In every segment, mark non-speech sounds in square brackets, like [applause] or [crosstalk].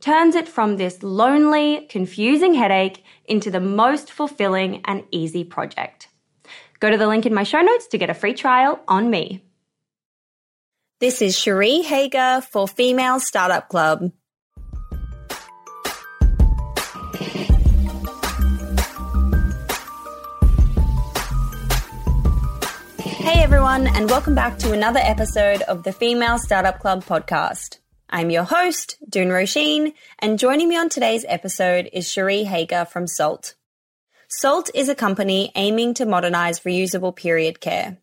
turns it from this lonely, confusing headache into the most fulfilling and easy project. Go to the link in my show notes to get a free trial on me. This is Cherie Hoeger for Female Startup Club. Hey everyone, and welcome back to another episode of the Female Startup Club podcast. I'm your host, Doone Roisin, and joining me on today's episode is Cherie Hoeger from Saalt. Saalt is a company aiming to modernize reusable period care.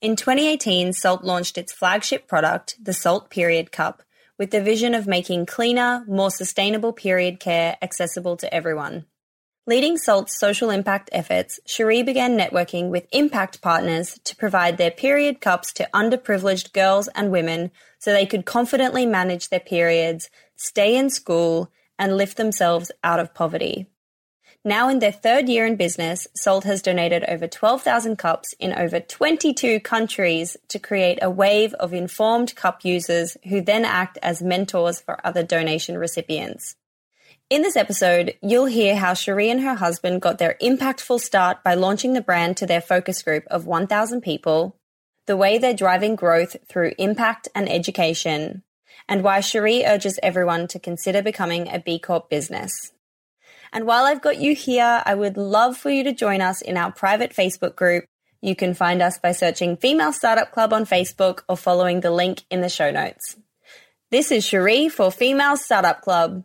In 2018, Saalt launched its flagship product, the Saalt Period Cup, with the vision of making cleaner, more sustainable period care accessible to everyone. Leading Saalt's social impact efforts, Cherie began networking with impact partners to provide their period cups to underprivileged girls and women so they could confidently manage their periods, stay in school, and lift themselves out of poverty. Now in their third year in business, Saalt has donated over 12,000 cups in over 22 countries to create a wave of informed cup users who then act as mentors for other donation recipients. In this episode, you'll hear how Cherie and her husband got their impactful start by launching the brand to their focus group of 1,000 people, the way they're driving growth through impact and education, and why Cherie urges everyone to consider becoming a B Corp business. And while I've got you here, I would love for you to join us in our private Facebook group. You can find us by searching Female Startup Club on Facebook or following the link in the show notes. This is Cherie for Female Startup Club.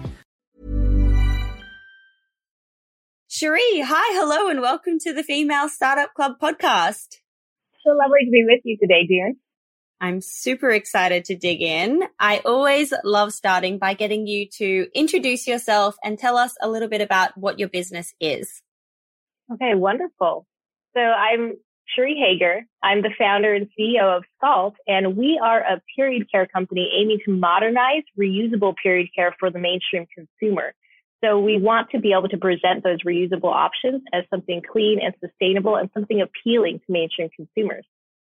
Cherie, hi, hello, and welcome to the Female Startup Club podcast. So lovely to be with you today, dear. I'm super excited to dig in. I always love starting by getting you to introduce yourself and tell us a little bit about what your business is. Okay, wonderful. So I'm Cherie Hoeger. I'm the founder and CEO of Saalt, and we are a period care company aiming to modernize reusable period care for the mainstream consumer. So we want to be able to present those reusable options as something clean and sustainable and something appealing to mainstream consumers.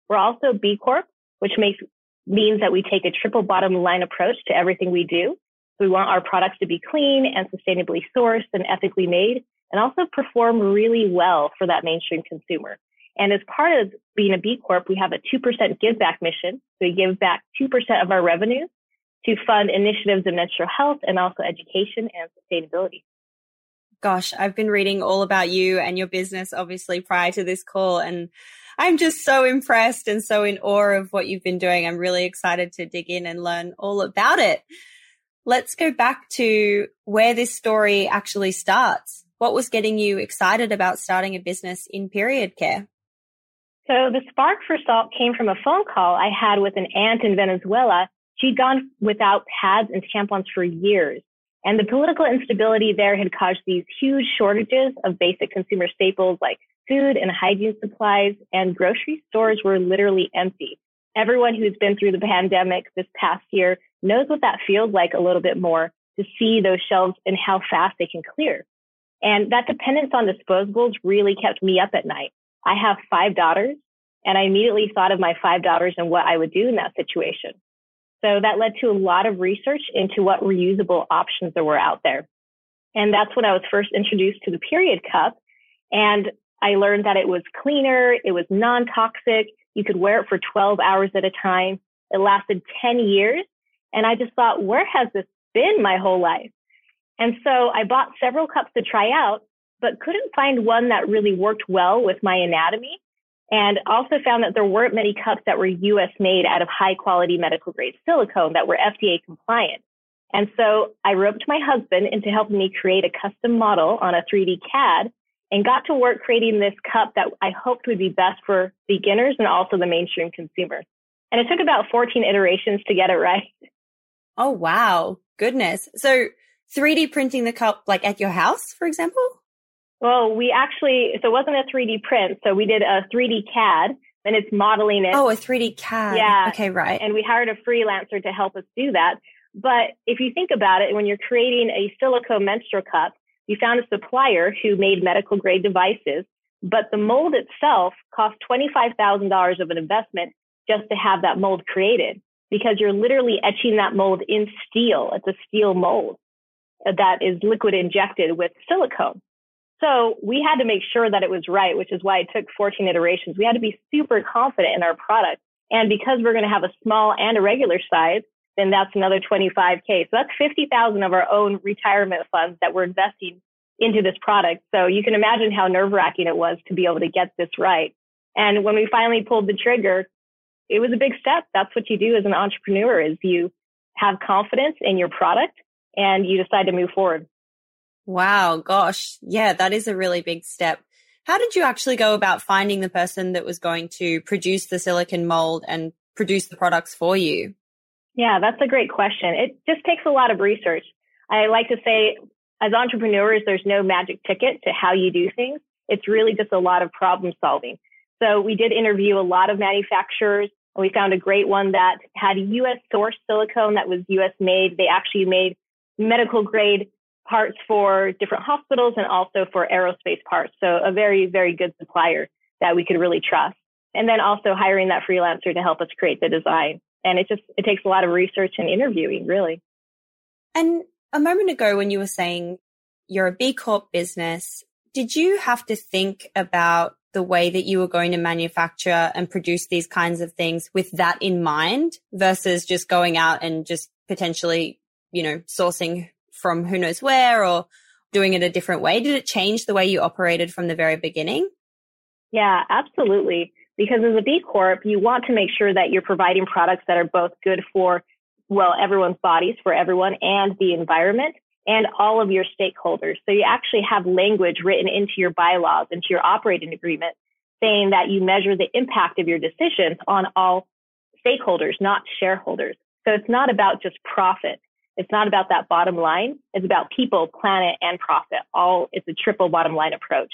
We're also B Corp, which makes, means that we take a triple bottom line approach to everything we do. So we want our products to be clean and sustainably sourced and ethically made and also perform really well for that mainstream consumer. And as part of being a B Corp, we have a 2% give back mission. So we give back 2% of our revenue to fund initiatives in menstrual health and also education and sustainability. Gosh, I've been reading all about you and your business, obviously, prior to this call. And I'm just so impressed and so in awe of what you've been doing. I'm really excited to dig in and learn all about it. Let's go back to where this story actually starts. What was getting you excited about starting a business in period care? So the spark for Saalt came from a phone call I had with an aunt in Venezuela She'd gone without pads and tampons for years. And the political instability there had caused these huge shortages of basic consumer staples like food and hygiene supplies, and grocery stores were literally empty. Everyone who's been through the pandemic this past year knows what that feels like a little bit more to see those shelves and how fast they can clear. And that dependence on disposables really kept me up at night. I have five daughters, and I immediately thought of my five daughters and what I would do in that situation. So that led to a lot of research into what reusable options there were out there. And that's when I was first introduced to the period cup. And I learned that it was cleaner. It was non-toxic. You could wear it for 12 hours at a time. It lasted 10 years. And I just thought, where has this been my whole life? And so I bought several cups to try out, but couldn't find one that really worked well with my anatomy and also found that there weren't many cups that were US made out of high quality medical grade silicone that were FDA compliant. And so I roped my husband into helping me create a custom model on a 3D CAD and got to work creating this cup that I hoped would be best for beginners and also the mainstream consumer. And it took about 14 iterations to get it right. Oh, wow. Goodness. So 3D printing the cup like at your house, for example? Well, we actually, so it wasn't a 3D print. So we did a 3D CAD and it's modeling it. Oh, a 3D CAD. Yeah. Okay, right. And we hired a freelancer to help us do that. But if you think about it, when you're creating a silicone menstrual cup, you found a supplier who made medical grade devices, but the mold itself cost $25,000 of an investment just to have that mold created because you're literally etching that mold in steel. It's a steel mold that is liquid injected with silicone. So we had to make sure that it was right, which is why it took 14 iterations. We had to be super confident in our product. And because we're going to have a small and a regular size, then that's another 25K. So that's 50,000 of our own retirement funds that we're investing into this product. So you can imagine how nerve wracking it was to be able to get this right. And when we finally pulled the trigger, it was a big step. That's what you do as an entrepreneur is you have confidence in your product and you decide to move forward. Wow, gosh. Yeah, that is a really big step. How did you actually go about finding the person that was going to produce the silicon mold and produce the products for you? Yeah, that's a great question. It just takes a lot of research. I like to say, as entrepreneurs, there's no magic ticket to how you do things. It's really just a lot of problem solving. So we did interview a lot of manufacturers and we found a great one that had US sourced silicone that was US made. They actually made medical grade parts for different hospitals and also for aerospace parts. So a very, very good supplier that we could really trust. And then also hiring that freelancer to help us create the design. And it just, it takes a lot of research and interviewing, really. And a moment ago when you were saying you're a B Corp business, did you have to think about the way that you were going to manufacture and produce these kinds of things with that in mind versus just going out and just potentially, you know, sourcing from who knows where or doing it a different way? Did it change the way you operated from the very beginning? Yeah, absolutely. Because as a B Corp, you want to make sure that you're providing products that are both good for, well, everyone's bodies, for everyone and the environment and all of your stakeholders. So you actually have language written into your bylaws, into your operating agreement, saying that you measure the impact of your decisions on all stakeholders, not shareholders. So it's not about just profit. It's not about that bottom line. It's about people, planet, and profit. All it's a triple bottom line approach.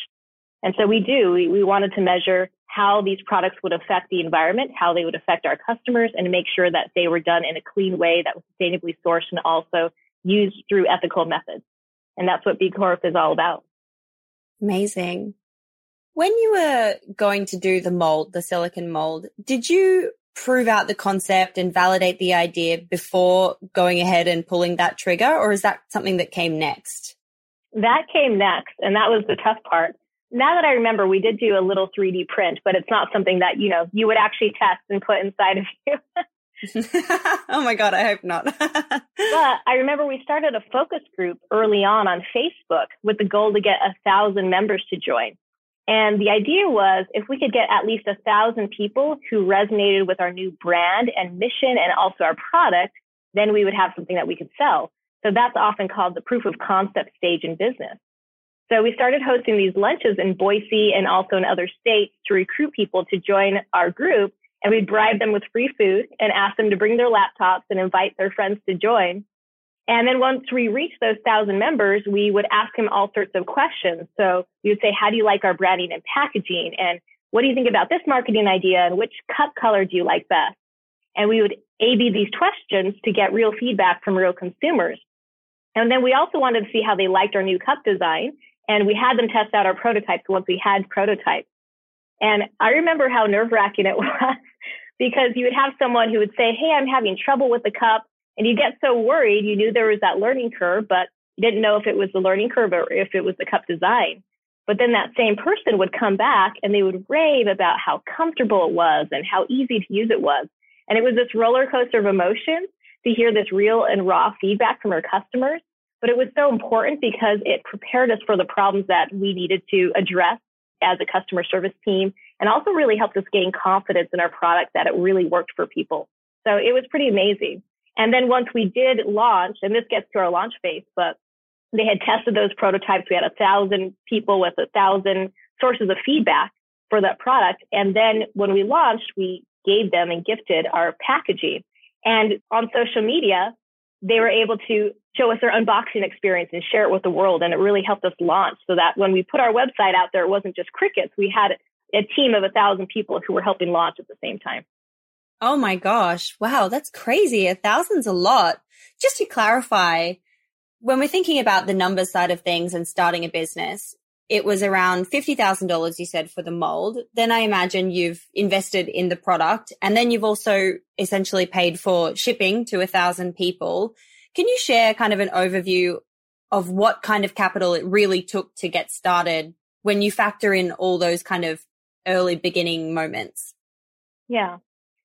And so we do, we, we wanted to measure how these products would affect the environment, how they would affect our customers, and make sure that they were done in a clean way that was sustainably sourced and also used through ethical methods. And that's what B Corp is all about. Amazing. When you were going to do the mold, the silicon mold, did you prove out the concept and validate the idea before going ahead and pulling that trigger? Or is that something that came next? That came next. And that was the tough part. Now that I remember, we did do a little 3D print, but it's not something that, you know, you would actually test and put inside of you. [laughs] [laughs] oh my God, I hope not. [laughs] but I remember we started a focus group early on on Facebook with the goal to get a thousand members to join. And the idea was if we could get at least a thousand people who resonated with our new brand and mission and also our product, then we would have something that we could sell. So that's often called the proof of concept stage in business. So we started hosting these lunches in Boise and also in other states to recruit people to join our group and we'd bribe them with free food and ask them to bring their laptops and invite their friends to join. And then once we reached those thousand members, we would ask them all sorts of questions. So we would say, how do you like our branding and packaging? And what do you think about this marketing idea? And which cup color do you like best? And we would A-B these questions to get real feedback from real consumers. And then we also wanted to see how they liked our new cup design. And we had them test out our prototypes once we had prototypes. And I remember how nerve wracking it [laughs] was because you would have someone who would say, Hey, I'm having trouble with the cup. And you get so worried. You knew there was that learning curve, but you didn't know if it was the learning curve or if it was the cup design. But then that same person would come back and they would rave about how comfortable it was and how easy to use it was. And it was this roller coaster of emotions to hear this real and raw feedback from our customers. But it was so important because it prepared us for the problems that we needed to address as a customer service team and also really helped us gain confidence in our product that it really worked for people. So it was pretty amazing. And then once we did launch, and this gets to our launch phase, but they had tested those prototypes. We had a thousand people with a thousand sources of feedback for that product. And then when we launched, we gave them and gifted our packaging. And on social media, they were able to show us their unboxing experience and share it with the world. And it really helped us launch so that when we put our website out there, it wasn't just crickets. We had a team of a thousand people who were helping launch at the same time. Oh my gosh. Wow. That's crazy. A thousand's a lot. Just to clarify, when we're thinking about the numbers side of things and starting a business, it was around $50,000 you said for the mold. Then I imagine you've invested in the product and then you've also essentially paid for shipping to a thousand people. Can you share kind of an overview of what kind of capital it really took to get started when you factor in all those kind of early beginning moments? Yeah.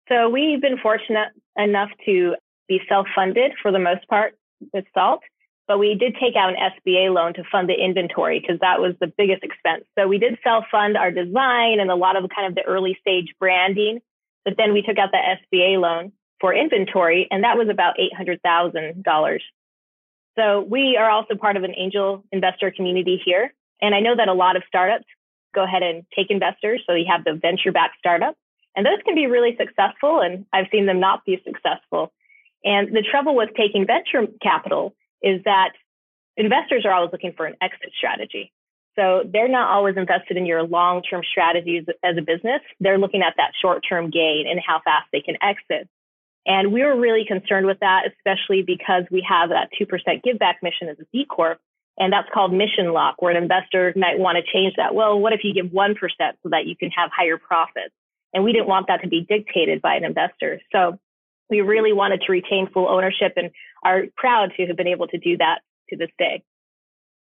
So we've been fortunate enough to be self-funded for the most part with Saalt, but we did take out an SBA loan to fund the inventory because that was the biggest expense. So we did self-fund our design and a lot of kind of the early stage branding, but then we took out the SBA loan for inventory, and that was about $800,000. So we are also part of an angel investor community here. And I know that a lot of startups go ahead and take investors. So you have the venture backed startups, and those can be really successful. And I've seen them not be successful. And the trouble with taking venture capital is that investors are always looking for an exit strategy. So they're not always invested in your long term strategies as a business. They're looking at that short term gain and how fast they can exit. And we were really concerned with that, especially because we have that 2% give back mission as a B Corp. And that's called mission lock, where an investor might want to change that. Well, what if you give 1% so that you can have higher profits? And we didn't want that to be dictated by an investor. So we really wanted to retain full ownership and are proud to have been able to do that to this day.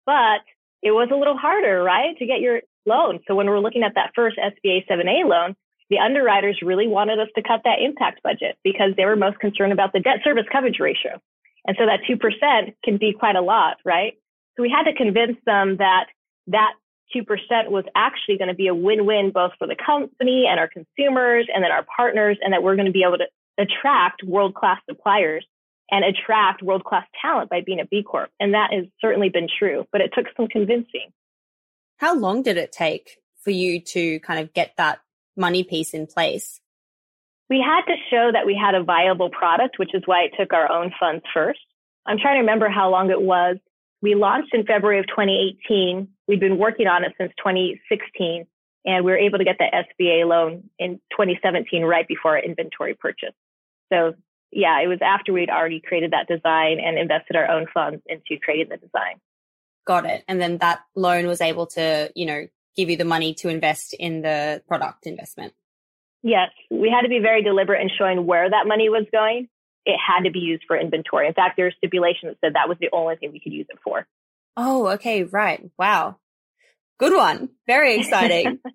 But it was a little harder, right, to get your loan. So when we're looking at that first SBA 7A loan, the underwriters really wanted us to cut that impact budget because they were most concerned about the debt service coverage ratio. And so that 2% can be quite a lot, right? So we had to convince them that that 2% was actually going to be a win-win both for the company and our consumers and then our partners and that we're going to be able to attract world-class suppliers and attract world-class talent by being a B Corp. And that has certainly been true, but it took some convincing. How long did it take for you to kind of get that money piece in place? We had to show that we had a viable product, which is why it took our own funds first. I'm trying to remember how long it was. We launched in February of 2018. We'd been working on it since 2016, and we were able to get the SBA loan in 2017, right before our inventory purchase. So yeah, it was after we'd already created that design and invested our own funds into creating the design. Got it. And then that loan was able to, you know, give you the money to invest in the product investment. Yes, we had to be very deliberate in showing where that money was going. It had to be used for inventory. In fact, there's stipulation that said that was the only thing we could use it for. Oh, okay, right. Wow. Good one. Very exciting. [laughs]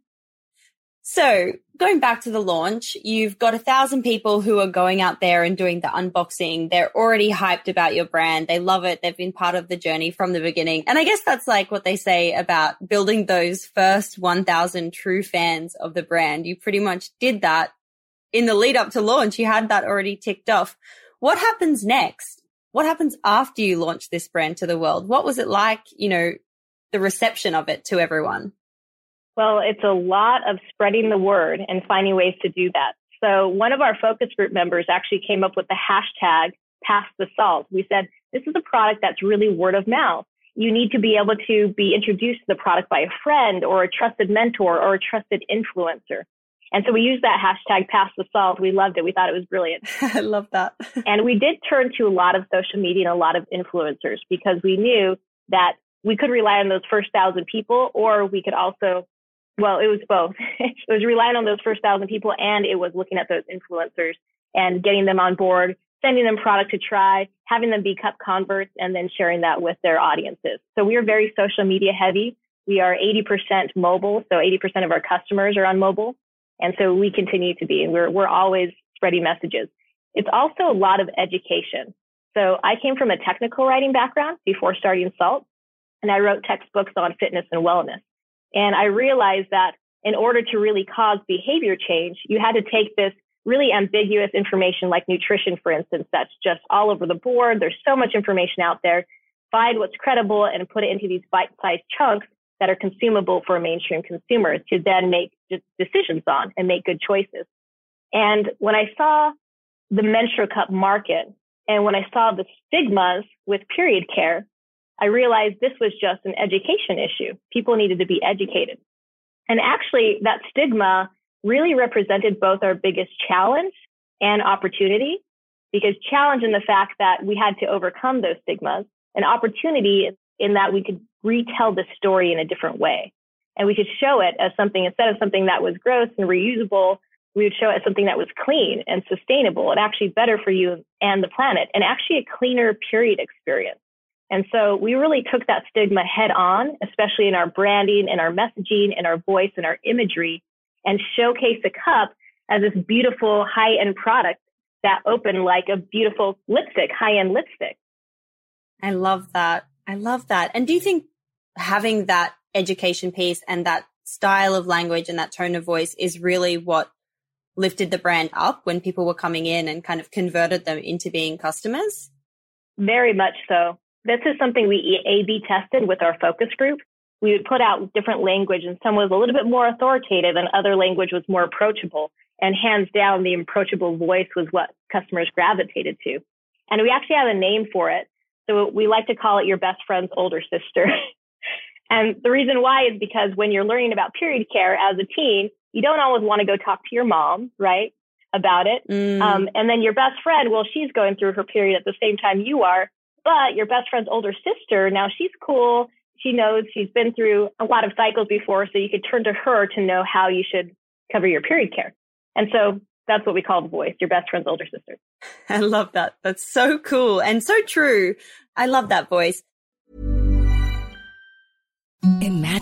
So going back to the launch, you've got a thousand people who are going out there and doing the unboxing. They're already hyped about your brand. They love it. They've been part of the journey from the beginning. And I guess that's like what they say about building those first 1000 true fans of the brand. You pretty much did that in the lead up to launch. You had that already ticked off. What happens next? What happens after you launch this brand to the world? What was it like, you know, the reception of it to everyone? Well, it's a lot of spreading the word and finding ways to do that. So one of our focus group members actually came up with the hashtag pass the salt. We said, this is a product that's really word of mouth. You need to be able to be introduced to the product by a friend or a trusted mentor or a trusted influencer. And so we used that hashtag pass the salt. We loved it. We thought it was brilliant. [laughs] I love that. [laughs] and we did turn to a lot of social media and a lot of influencers because we knew that we could rely on those first thousand people or we could also well, it was both. [laughs] it was relying on those first thousand people and it was looking at those influencers and getting them on board, sending them product to try, having them be cup converts, and then sharing that with their audiences. So we are very social media heavy. We are 80% mobile. So 80% of our customers are on mobile. And so we continue to be, and we're, we're always spreading messages. It's also a lot of education. So I came from a technical writing background before starting Saalt, and I wrote textbooks on fitness and wellness. And I realized that in order to really cause behavior change, you had to take this really ambiguous information like nutrition, for instance, that's just all over the board. There's so much information out there. Find what's credible and put it into these bite-sized chunks that are consumable for mainstream consumers to then make decisions on and make good choices. And when I saw the menstrual cup market and when I saw the stigmas with period care, I realized this was just an education issue. People needed to be educated. And actually, that stigma really represented both our biggest challenge and opportunity, because challenge in the fact that we had to overcome those stigmas, and opportunity in that we could retell the story in a different way. And we could show it as something, instead of something that was gross and reusable, we would show it as something that was clean and sustainable and actually better for you and the planet and actually a cleaner period experience. And so we really took that stigma head on, especially in our branding and our messaging and our voice and our imagery and showcase the cup as this beautiful high end product that opened like a beautiful lipstick, high end lipstick. I love that. I love that. And do you think having that education piece and that style of language and that tone of voice is really what lifted the brand up when people were coming in and kind of converted them into being customers? Very much so this is something we A-B tested with our focus group. We would put out different language and some was a little bit more authoritative and other language was more approachable. And hands down, the approachable voice was what customers gravitated to. And we actually have a name for it. So we like to call it your best friend's older sister. [laughs] And the reason why is because when you're learning about period care as a teen, you don't always want to go talk to your mom, right? About it. Mm. Um, and then your best friend, well, she's going through her period at the same time you are, but your best friend's older sister, now she's cool. She knows she's been through a lot of cycles before, so you could turn to her to know how you should cover your period care. And so that's what we call the voice, your best friend's older sister. [laughs] I love that. That's so cool and so true. I love that voice. Imagine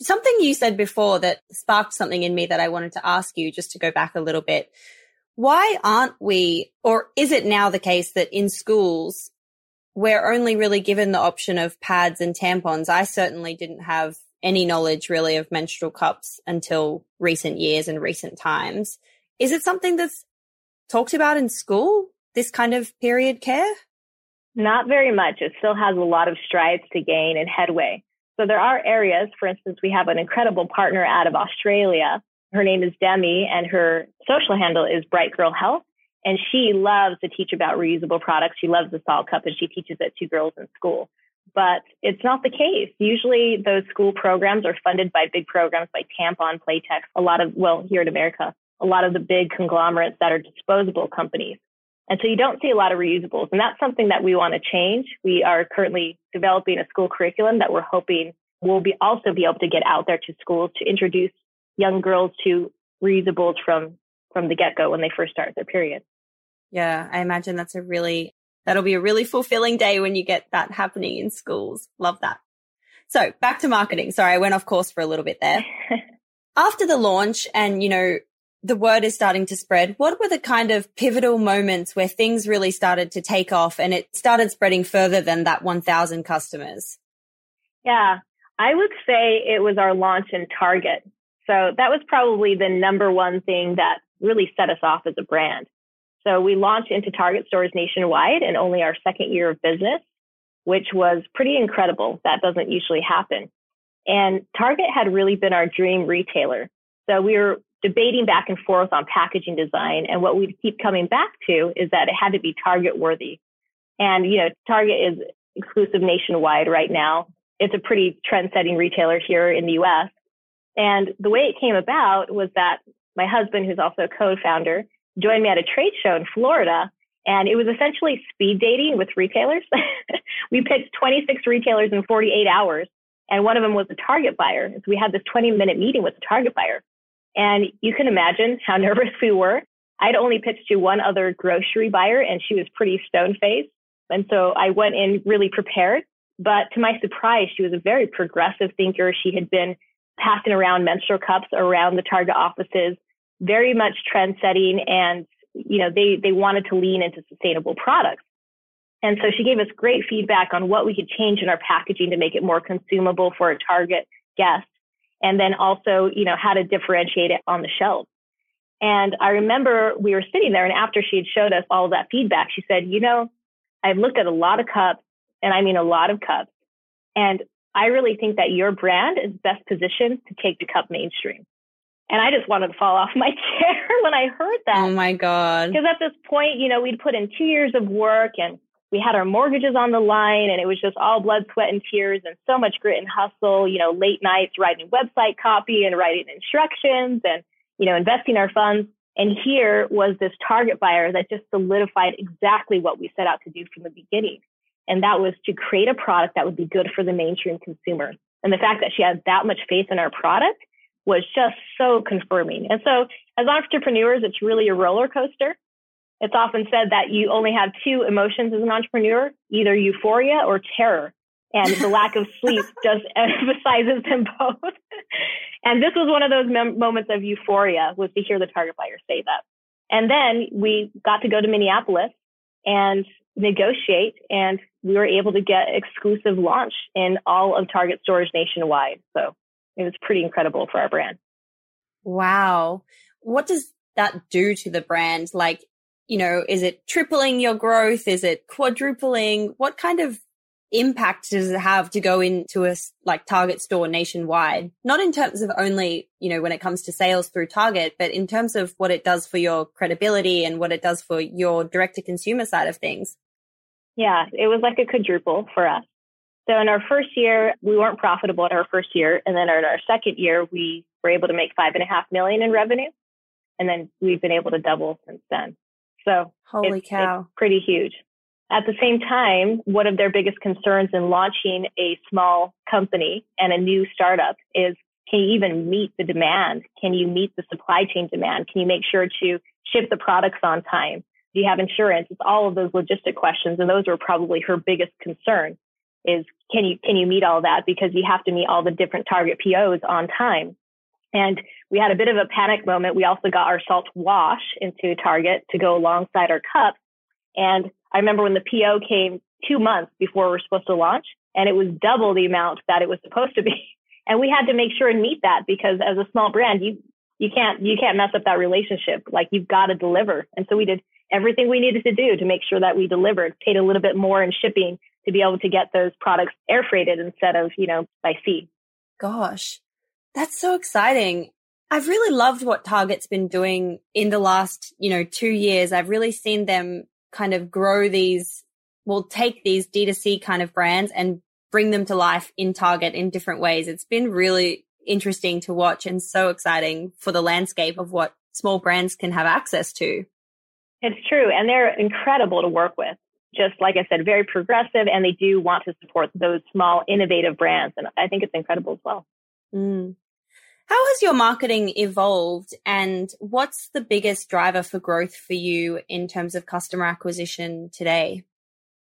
Something you said before that sparked something in me that I wanted to ask you just to go back a little bit. Why aren't we, or is it now the case that in schools, we're only really given the option of pads and tampons? I certainly didn't have any knowledge really of menstrual cups until recent years and recent times. Is it something that's talked about in school? This kind of period care? Not very much. It still has a lot of strides to gain and headway. So there are areas, for instance, we have an incredible partner out of Australia. Her name is Demi and her social handle is Bright Girl Health. And she loves to teach about reusable products. She loves the Saalt cup and she teaches it to girls in school. But it's not the case. Usually those school programs are funded by big programs like Tampax, Playtex, a lot of, well, here in America, a lot of the big conglomerates that are disposable companies. And so you don't see a lot of reusables. And that's something that we want to change. We are currently developing a school curriculum that we're hoping will be also be able to get out there to schools to introduce young girls to reusables from, from the get go when they first start their period. Yeah, I imagine that's a really, that'll be a really fulfilling day when you get that happening in schools. Love that. So back to marketing. Sorry, I went off course for a little bit there. [laughs] After the launch and, you know, the word is starting to spread. What were the kind of pivotal moments where things really started to take off and it started spreading further than that 1000 customers? Yeah, I would say it was our launch in Target. So that was probably the number one thing that really set us off as a brand. So we launched into Target stores nationwide in only our second year of business, which was pretty incredible. That doesn't usually happen. And Target had really been our dream retailer. So we were debating back and forth on packaging design. And what we keep coming back to is that it had to be target worthy. And, you know, Target is exclusive nationwide right now. It's a pretty trend setting retailer here in the US. And the way it came about was that my husband, who's also a co-founder, joined me at a trade show in Florida. And it was essentially speed dating with retailers. [laughs] we picked 26 retailers in 48 hours. And one of them was a target buyer. So we had this 20 minute meeting with the target buyer. And you can imagine how [laughs] nervous we were. I'd only pitched to one other grocery buyer and she was pretty stone faced. And so I went in really prepared. But to my surprise, she was a very progressive thinker. She had been passing around menstrual cups around the Target offices, very much trend setting. And, you know, they, they wanted to lean into sustainable products. And so she gave us great feedback on what we could change in our packaging to make it more consumable for a target guest. And then also, you know, how to differentiate it on the shelf. And I remember we were sitting there and after she had showed us all that feedback, she said, you know, I've looked at a lot of cups and I mean a lot of cups. And I really think that your brand is best positioned to take the cup mainstream. And I just wanted to fall off [laughs] my chair when I heard that. Oh my God. Because at this point, you know, we'd put in two years of work and we had our mortgages on the line and it was just all blood, sweat, and tears and so much grit and hustle, you know, late nights writing website copy and writing instructions and, you know, investing our funds. And here was this target buyer that just solidified exactly what we set out to do from the beginning. And that was to create a product that would be good for the mainstream consumer. And the fact that she had that much faith in our product was just so confirming. And so as entrepreneurs, it's really a roller coaster. It's often said that you only have two emotions as an entrepreneur, either euphoria or terror. And the lack of sleep [laughs] just [laughs] emphasizes them both. and this was one of those mem- moments of euphoria was to hear the target buyer say that. And then we got to go to Minneapolis and negotiate and we were able to get exclusive launch in all of Target stores nationwide. So it was pretty incredible for our brand. Wow. What does that do to the brand? Like, you know, is it tripling your growth? Is it quadrupling? What kind of impact does it have to go into a like Target store nationwide? Not in terms of only, you know, when it comes to sales through Target, but in terms of what it does for your credibility and what it does for your direct to consumer side of things. Yeah, it was like a quadruple for us. So in our first year, we weren't profitable in our first year. And then in our second year, we were able to make five and a half million in revenue. And then we've been able to double since then. So holy it's, cow, it's pretty huge. At the same time, one of their biggest concerns in launching a small company and a new startup is can you even meet the demand? Can you meet the supply chain demand? Can you make sure to ship the products on time? Do you have insurance? It's all of those logistic questions. And those were probably her biggest concern is can you, can you meet all that? Because you have to meet all the different target POs on time. And we had a bit of a panic moment. We also got our Saalt wash into Target to go alongside our cups. And I remember when the PO came two months before we are supposed to launch and it was double the amount that it was supposed to be. [laughs] And we had to make sure and meet that because as a small brand, you, you can't, you can't mess up that relationship. Like you've got to deliver. And so we did everything we needed to do to make sure that we delivered, paid a little bit more in shipping to be able to get those products air freighted instead of, you know, by sea. Gosh, that's so exciting. I've really loved what Target's been doing in the last, you know, two years. I've really seen them kind of grow these, well, take these D2C kind of brands and bring them to life in Target in different ways. It's been really interesting to watch and so exciting for the landscape of what small brands can have access to. It's true. And they're incredible to work with. Just like I said, very progressive and they do want to support those small innovative brands. And I think it's incredible as well. Mm. How has your marketing evolved and what's the biggest driver for growth for you in terms of customer acquisition today?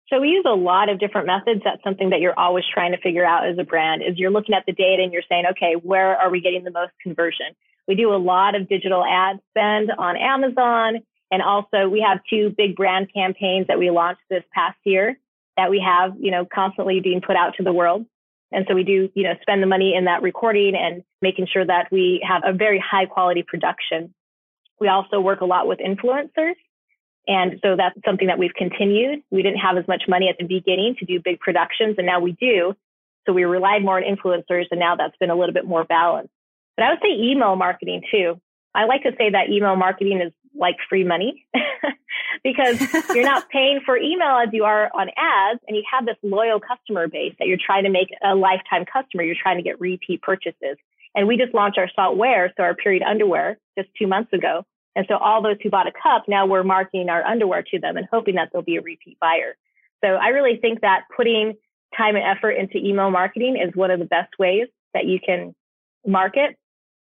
So we use a lot of different methods. That's something that you're always trying to figure out as a brand is you're looking at the data and you're saying, okay, where are we getting the most conversion? We do a lot of digital ad spend on Amazon. And also we have two big brand campaigns that we launched this past year that we have, you know, constantly being put out to the world. And so we do, you know, spend the money in that recording and making sure that we have a very high quality production. We also work a lot with influencers. And so that's something that we've continued. We didn't have as much money at the beginning to do big productions and now we do. So we relied more on influencers and now that's been a little bit more balanced. But I would say email marketing too. I like to say that email marketing is like free money [laughs] because you're not [laughs] paying for email as you are on ads and you have this loyal customer base that you're trying to make a lifetime customer. You're trying to get repeat purchases. And we just launched our Saalt wear, so our period underwear just two months ago. And so all those who bought a cup, now we're marketing our underwear to them and hoping that they'll be a repeat buyer. So I really think that putting time and effort into email marketing is one of the best ways that you can market.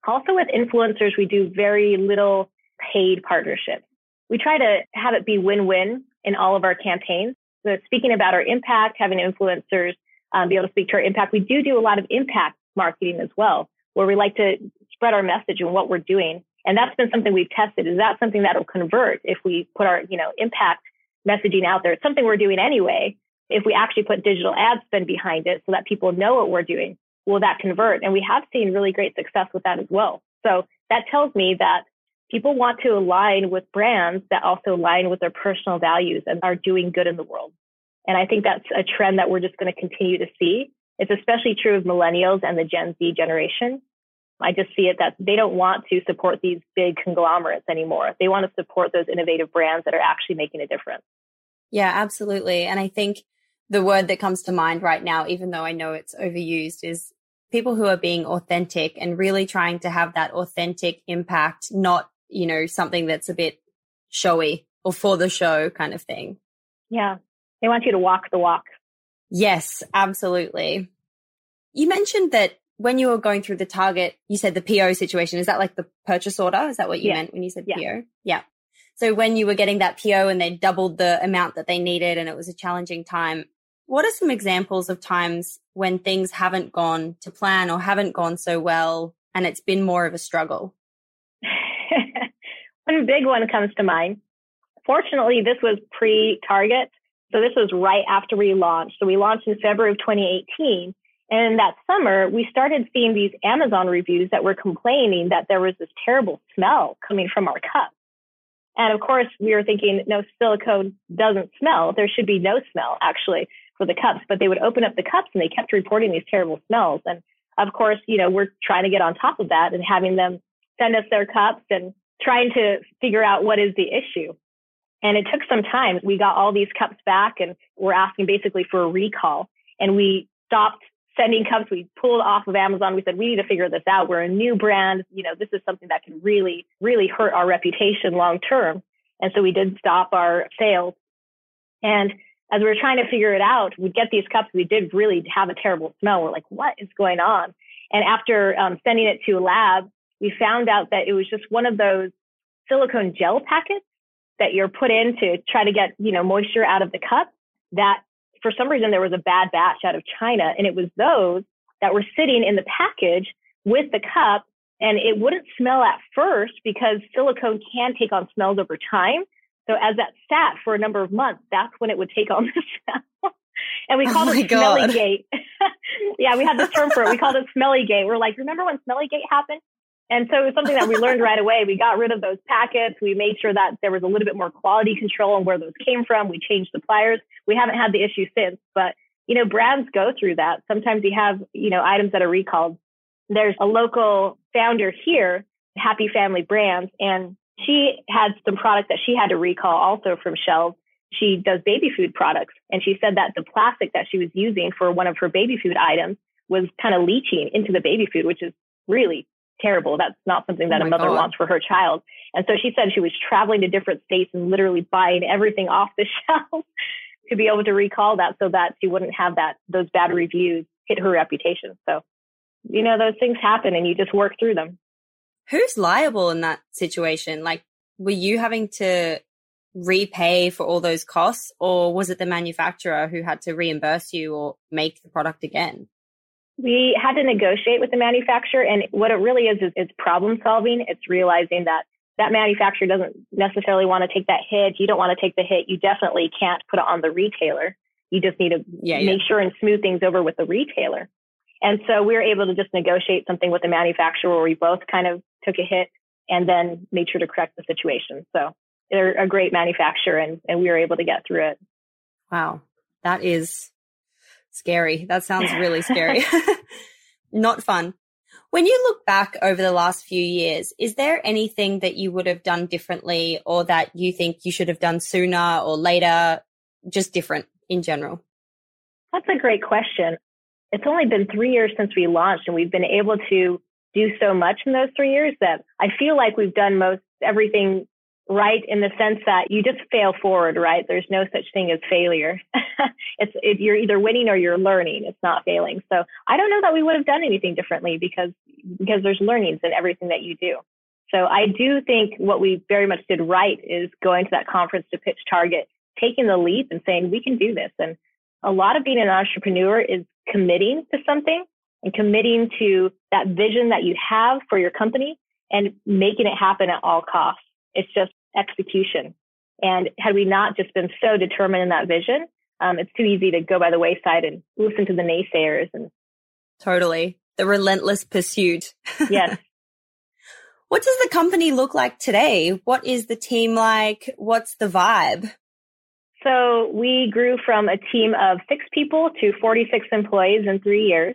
Also with influencers, we do very little paid partnerships. We try to have it be win-win in all of our campaigns. So speaking about our impact, having influencers um, be able to speak to our impact, we do do a lot of impact marketing as well, where we like to spread our message and what we're doing. And that's been something we've tested. Is that something that will convert if we put our, you know, impact messaging out there? It's something we're doing anyway. If we actually put digital ad spend behind it so that people know what we're doing, will that convert? And we have seen really great success with that as well. So that tells me that people want to align with brands that also align with their personal values and are doing good in the world. And I think that's a trend that we're just going to continue to see. It's especially true of millennials and the Gen Z generation. I just see it that they don't want to support these big conglomerates anymore. They want to support those innovative brands that are actually making a difference. Yeah, absolutely. And I think the word that comes to mind right now, even though I know it's overused, is people who are being authentic and really trying to have that authentic impact, not, you know, something that's a bit showy or for the show kind of thing. Yeah. They want you to walk the walk. Yes, absolutely. You mentioned that when you were going through the target, you said the PO situation. Is that like the purchase order? Is that what you yeah. meant when you said yeah. PO? Yeah. So when you were getting that PO and they doubled the amount that they needed and it was a challenging time, what are some examples of times when things haven't gone to plan or haven't gone so well and it's been more of a struggle? One big one comes to mind. Fortunately, this was pre Target. So this was right after we launched. So we launched in February of 2018. And that summer, we started seeing these Amazon reviews that were complaining that there was this terrible smell coming from our cups. And of course, we were thinking, no, silicone doesn't smell. There should be no smell, actually for the cups, but they would open up the cups and they kept reporting these terrible smells. And of course, you know, we're trying to get on top of that and having them send us their cups and trying to figure out what is the issue. And it took some time. We got all these cups back and we're asking basically for a recall. And we stopped sending cups. We pulled off of Amazon. We said, we need to figure this out. We're a new brand. You know, this is something that can really, really hurt our reputation long term. And so we did stop our sales. And as we were trying to figure it out, we'd get these cups. We did really have a terrible smell. We're like, what is going on? And after um, sending it to a lab, we found out that it was just one of those silicone gel packets that you're put in to try to get, you know, moisture out of the cup that for some reason there was a bad batch out of China and it was those that were sitting in the package with the cup and it wouldn't smell at first because silicone can take on smells over time. So as that sat for a number of months, that's when it would take on [laughs] the smell. and we oh called oh it smelly gate. [laughs] yeah, we had this term for it. We called it smelly gate. We're like, remember when smelly gate happened? And so it was something that we learned right away. We got rid of those packets. We made sure that there was a little bit more quality control on where those came from. We changed suppliers. We haven't had the issue since, but you know, brands go through that. Sometimes you have, you know, items that are recalled. There's a local founder here, Happy Family Brands, and she had some products that she had to recall also from shelves. She does baby food products. And she said that the plastic that she was using for one of her baby food items was kind of leaching into the baby food, which is really terrible. That's not something that oh a mother God. wants for her child. And so she said she was traveling to different states and literally buying everything [laughs] off the shelf to be able to recall that so that she wouldn't have that, those bad reviews hit her reputation. So, you know, those things happen and you just work through them who's liable in that situation? Like, were you having to repay for all those costs or was it the manufacturer who had to reimburse you or make the product again? We had to negotiate with the manufacturer and what it really is, is it's problem solving. It's realizing that that manufacturer doesn't necessarily want to take that hit. You don't want to take the hit. You definitely can't put it on the retailer. You just need to yeah, make yeah. sure and smooth things over with the retailer. And so we were able to just negotiate something with the manufacturer where we both kind of took a hit and then made sure to correct the situation. So they're a great manufacturer and, and we were able to get through it. Wow. That is scary. That sounds really [laughs] scary. [laughs] Not fun. When you look back over the last few years, is there anything that you would have done differently or that you think you should have done sooner or later, just different in general? That's a great question. It's only been three years since we launched, and we've been able to do so much in those three years that I feel like we've done most everything right in the sense that you just fail forward, right? There's no such thing as failure. [laughs] it's it, you're either winning or you're learning. It's not failing. So I don't know that we would have done anything differently because because there's learnings in everything that you do. So I do think what we very much did right is going to that conference to pitch Target, taking the leap and saying we can do this. And a lot of being an entrepreneur is committing to something and committing to that vision that you have for your company and making it happen at all costs. It's just execution. And had we not just been so determined in that vision, um, it's too easy to go by the wayside and listen to the naysayers and totally the relentless pursuit. [laughs] yes. What does the company look like today? What is the team like? What's the vibe? So we grew from a team of six people to 46 employees in three years.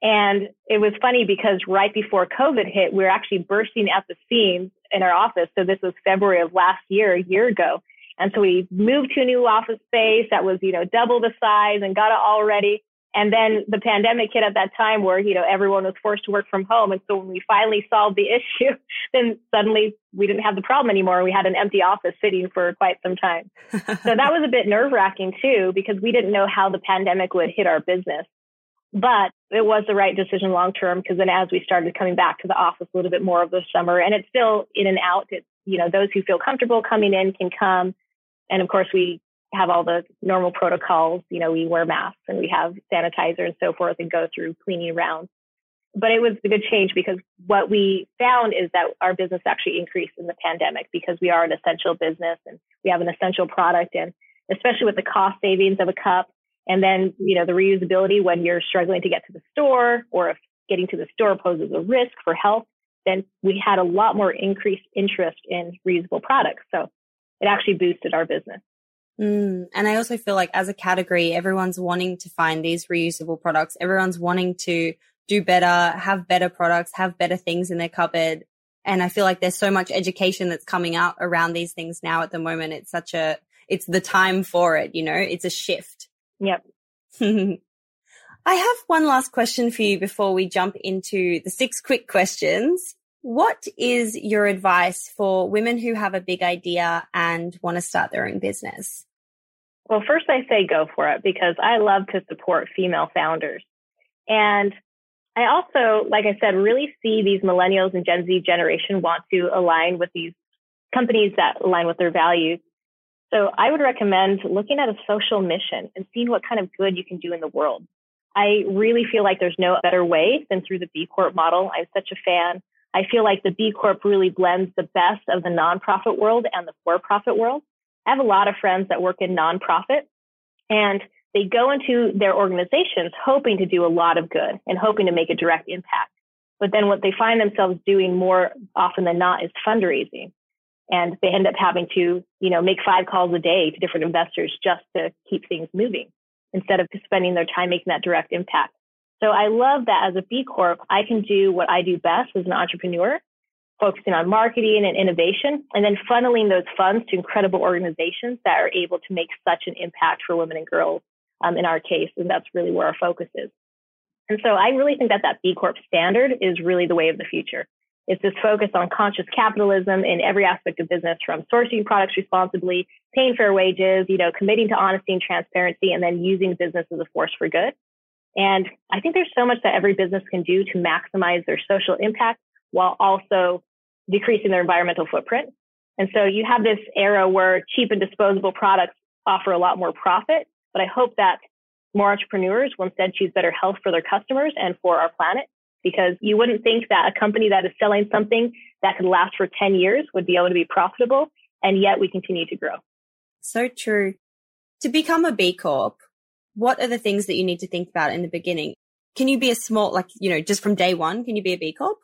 And it was funny because right before COVID hit, we were actually bursting at the seams in our office. So this was February of last year, a year ago. And so we moved to a new office space that was, you know, double the size and got it all ready. And then the pandemic hit at that time where, you know, everyone was forced to work from home. And so when we finally solved the [laughs] issue, then suddenly we didn't have the problem anymore. We had an empty office sitting for quite some time. [laughs] so that was a bit nerve wracking too, because we didn't know how the pandemic would hit our business. But it was the right decision long term because then as we started coming back to the office a little bit more of the summer and it's still in and out, it's, you know, those who feel comfortable coming in can come. And of course we have all the normal protocols. You know, we wear masks and we have sanitizer and so forth and go through cleaning rounds. But it was a good change because what we found is that our business actually increased in the pandemic because we are an essential business and we have an essential product. And especially with the cost savings of a cup, and then, you know, the reusability when you're struggling to get to the store or if getting to the store poses a risk for health, then we had a lot more increased interest in reusable products. So it actually boosted our business. Mm, and I also feel like as a category, everyone's wanting to find these reusable products. Everyone's wanting to do better, have better products, have better things in their cupboard. And I feel like there's so much education that's coming out around these things now at the moment. It's such a, it's the time for it, you know, it's a shift. Yep. [laughs] I have one last question for you before we jump into the six quick questions. What is your advice for women who have a big idea and want to start their own business? Well, first I say go for it because I love to support female founders. And I also, like I said, really see these millennials and Gen Z generation want to align with these companies that align with their values. So I would recommend looking at a social mission and seeing what kind of good you can do in the world. I really feel like there's no better way than through the B Corp model. I'm such a fan. I feel like the B Corp really blends the best of the nonprofit world and the for profit world. I have a lot of friends that work in nonprofit and they go into their organizations hoping to do a lot of good and hoping to make a direct impact. But then what they find themselves doing more often than not is fundraising and they end up having to, you know, make five calls a day to different investors just to keep things moving instead of spending their time making that direct impact. So I love that as a B Corp, I can do what I do best as an entrepreneur, focusing on marketing and innovation, and then funneling those funds to incredible organizations that are able to make such an impact for women and girls um, in our case. And that's really where our focus is. And so I really think that that B Corp standard is really the way of the future. It's this focus on conscious capitalism in every aspect of business from sourcing products responsibly, paying fair wages, you know, committing to honesty and transparency, and then using business as a force for good. And I think there's so much that every business can do to maximize their social impact while also decreasing their environmental footprint. And so you have this era where cheap and disposable products offer a lot more profit, but I hope that more entrepreneurs will instead choose better health for their customers and for our planet because you wouldn't think that a company that is selling something that could last for 10 years would be able to be profitable. And yet we continue to grow. So true. To become a B Corp, what are the things that you need to think about in the beginning? Can you be a small, like, you know, just from day one, can you be a B Corp?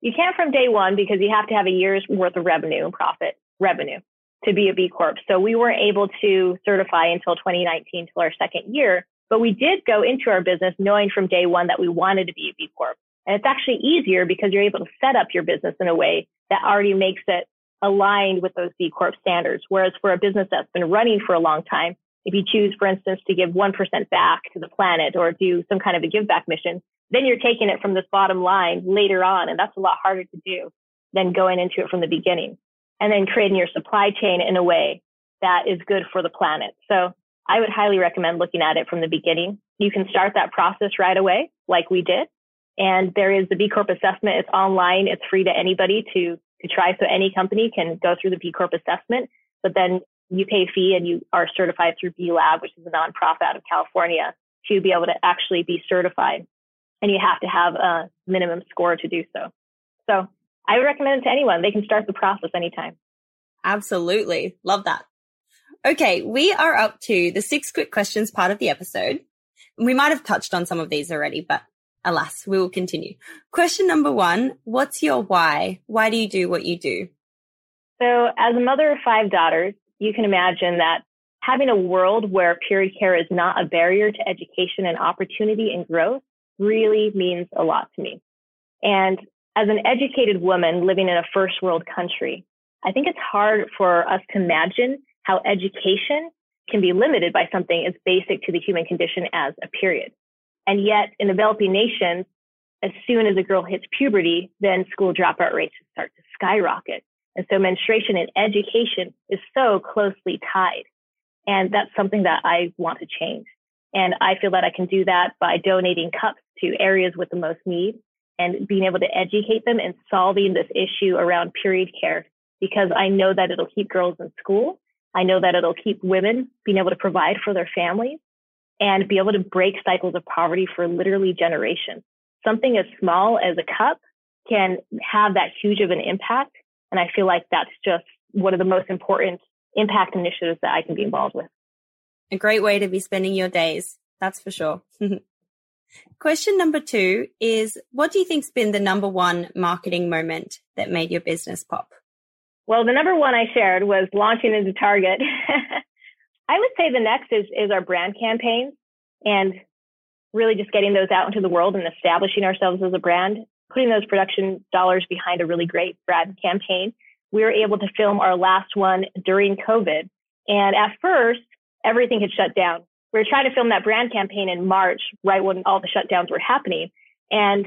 You can't from day one because you have to have a year's worth of revenue and profit revenue to be a B Corp. So we weren't able to certify until 2019 till our second year, but we did go into our business knowing from day one that we wanted to be a B Corp. And it's actually easier because you're able to set up your business in a way that already makes it aligned with those B Corp standards. Whereas for a business that's been running for a long time, if you choose, for instance, to give 1% back to the planet or do some kind of a give back mission, then you're taking it from this bottom line later on. And that's a lot harder to do than going into it from the beginning and then creating your supply chain in a way that is good for the planet. So I would highly recommend looking at it from the beginning. You can start that process right away, like we did. And there is the B Corp assessment. It's online. It's free to anybody to, to try. So any company can go through the B Corp assessment, but then you pay a fee and you are certified through B Lab, which is a nonprofit out of California to be able to actually be certified. And you have to have a minimum score to do so. So I would recommend it to anyone. They can start the process anytime. Absolutely. Love that. Okay. We are up to the six quick questions part of the episode. We might have touched on some of these already, but alas, we will continue. Question number one. What's your why? Why do you do what you do? So as a mother of five daughters, you can imagine that having a world where period care is not a barrier to education and opportunity and growth really means a lot to me. And as an educated woman living in a first world country, I think it's hard for us to imagine how education can be limited by something as basic to the human condition as a period. And yet in developing nations, as soon as a girl hits puberty, then school dropout rates start to skyrocket. And so menstruation and education is so closely tied. And that's something that I want to change. And I feel that I can do that by donating cups to areas with the most need and being able to educate them and solving this issue around period care because I know that it'll keep girls in school. I know that it'll keep women being able to provide for their families and be able to break cycles of poverty for literally generations. Something as small as a cup can have that huge of an impact. And I feel like that's just one of the most important impact initiatives that I can be involved with. A great way to be spending your days. That's for sure. [laughs] Question number two is what do you think's been the number one marketing moment that made your business pop? Well, the number one I shared was launching into Target. [laughs] I would say the next is is our brand campaigns and really just getting those out into the world and establishing ourselves as a brand, putting those production dollars behind a really great brand campaign. We were able to film our last one during COVID. And at first, everything had shut down we were trying to film that brand campaign in March, right when all the shutdowns were happening. And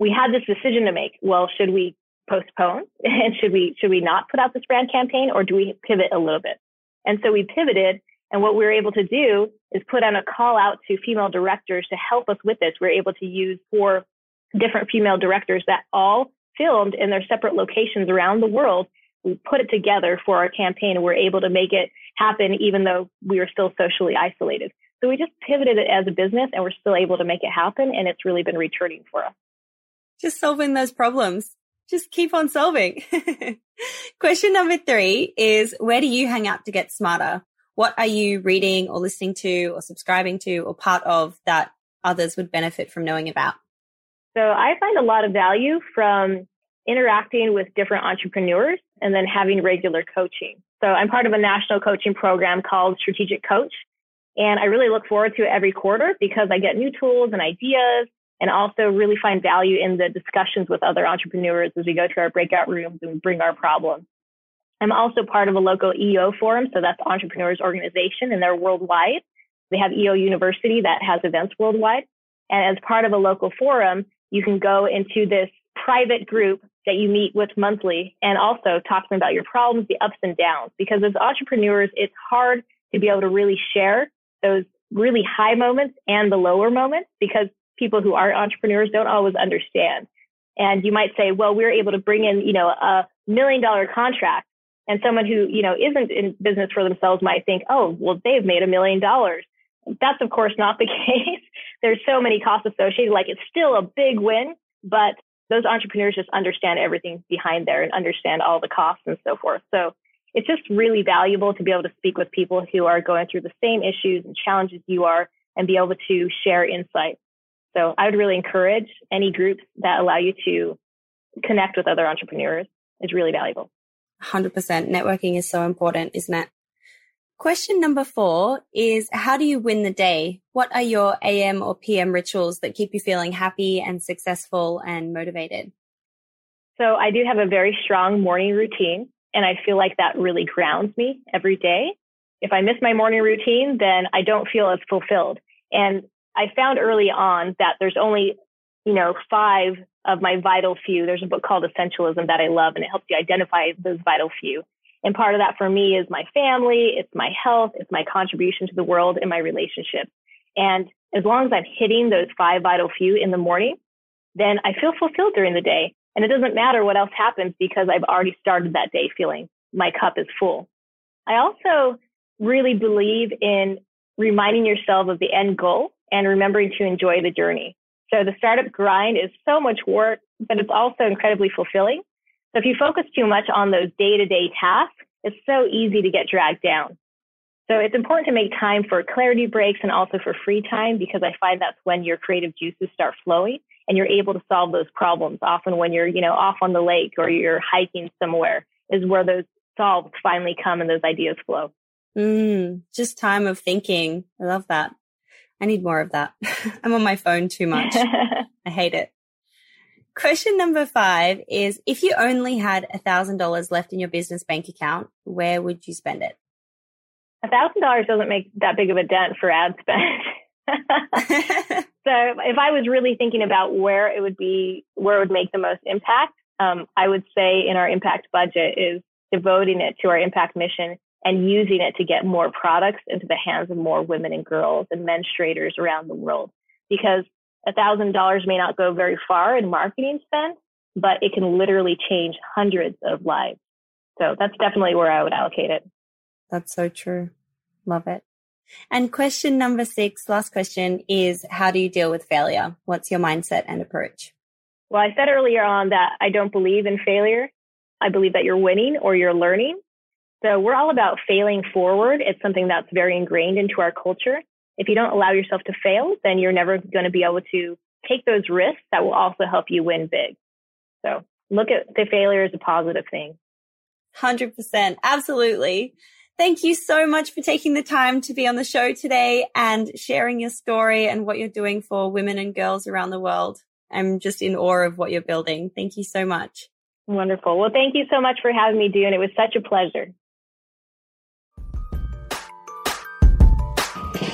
we had this decision to make. Well, should we postpone [laughs] and should we, should we not put out this brand campaign or do we pivot a little bit? And so we pivoted. And what we were able to do is put on a call out to female directors to help us with this. We we're able to use four different female directors that all filmed in their separate locations around the world. We put it together for our campaign and we're able to make it happen even though we were still socially isolated. So we just pivoted it as a business and we're still able to make it happen. And it's really been returning for us. Just solving those problems. Just keep on solving. [laughs] Question number three is where do you hang out to get smarter? What are you reading or listening to or subscribing to or part of that others would benefit from knowing about? So I find a lot of value from interacting with different entrepreneurs and then having regular coaching. So I'm part of a national coaching program called Strategic Coach. And I really look forward to it every quarter because I get new tools and ideas and also really find value in the discussions with other entrepreneurs as we go to our breakout rooms and bring our problems. I'm also part of a local EO forum. So that's Entrepreneurs Organization and they're worldwide. They have EO University that has events worldwide. And as part of a local forum, you can go into this private group that you meet with monthly and also talk to them about your problems, the ups and downs. Because as entrepreneurs, it's hard to be able to really share those really high moments and the lower moments because people who aren't entrepreneurs don't always understand. And you might say, well, we're able to bring in, you know, a million dollar contract. And someone who, you know, isn't in business for themselves might think, oh, well, they've made a million dollars. That's of course not the [laughs] case. There's so many costs associated. Like it's still a big win, but those entrepreneurs just understand everything behind there and understand all the costs and so forth. So it's just really valuable to be able to speak with people who are going through the same issues and challenges you are and be able to share insights. So I would really encourage any groups that allow you to connect with other entrepreneurs is really valuable. 100% networking is so important, isn't it? Question number four is How do you win the day? What are your AM or PM rituals that keep you feeling happy and successful and motivated? So I do have a very strong morning routine, and I feel like that really grounds me every day. If I miss my morning routine, then I don't feel as fulfilled. And I found early on that there's only, you know, five of my vital few. There's a book called Essentialism that I love, and it helps you identify those vital few. And part of that for me is my family, it's my health, it's my contribution to the world, and my relationships. And as long as I'm hitting those five vital few in the morning, then I feel fulfilled during the day. And it doesn't matter what else happens because I've already started that day feeling my cup is full. I also really believe in reminding yourself of the end goal and remembering to enjoy the journey. So the startup grind is so much work, but it's also incredibly fulfilling. So if you focus too much on those day to day tasks, it's so easy to get dragged down. So it's important to make time for clarity breaks and also for free time because I find that's when your creative juices start flowing and you're able to solve those problems. Often when you're, you know, off on the lake or you're hiking somewhere is where those solves finally come and those ideas flow. Mm, just time of thinking. I love that. I need more of that. [laughs] I'm on my phone too much. [laughs] I hate it. Question number five is if you only had a thousand dollars left in your business bank account, where would you spend it? A thousand dollars doesn't make that big of a dent for ad spend. [laughs] so if I was really thinking about where it would be, where it would make the most impact, um, I would say in our impact budget is devoting it to our impact mission and using it to get more products into the hands of more women and girls and menstruators around the world. Because a $1,000 may not go very far in marketing spend, but it can literally change hundreds of lives. So that's definitely where I would allocate it. That's so true. Love it. And question number six, last question is how do you deal with failure? What's your mindset and approach? Well, I said earlier on that I don't believe in failure. I believe that you're winning or you're learning. So we're all about failing forward. It's something that's very ingrained into our culture if you don't allow yourself to fail, then you're never going to be able to take those risks that will also help you win big. So look at the failure as a positive thing. 100%. Absolutely. Thank you so much for taking the time to be on the show today and sharing your story and what you're doing for women and girls around the world. I'm just in awe of what you're building. Thank you so much. Wonderful. Well, thank you so much for having me, Doone. It was such a pleasure.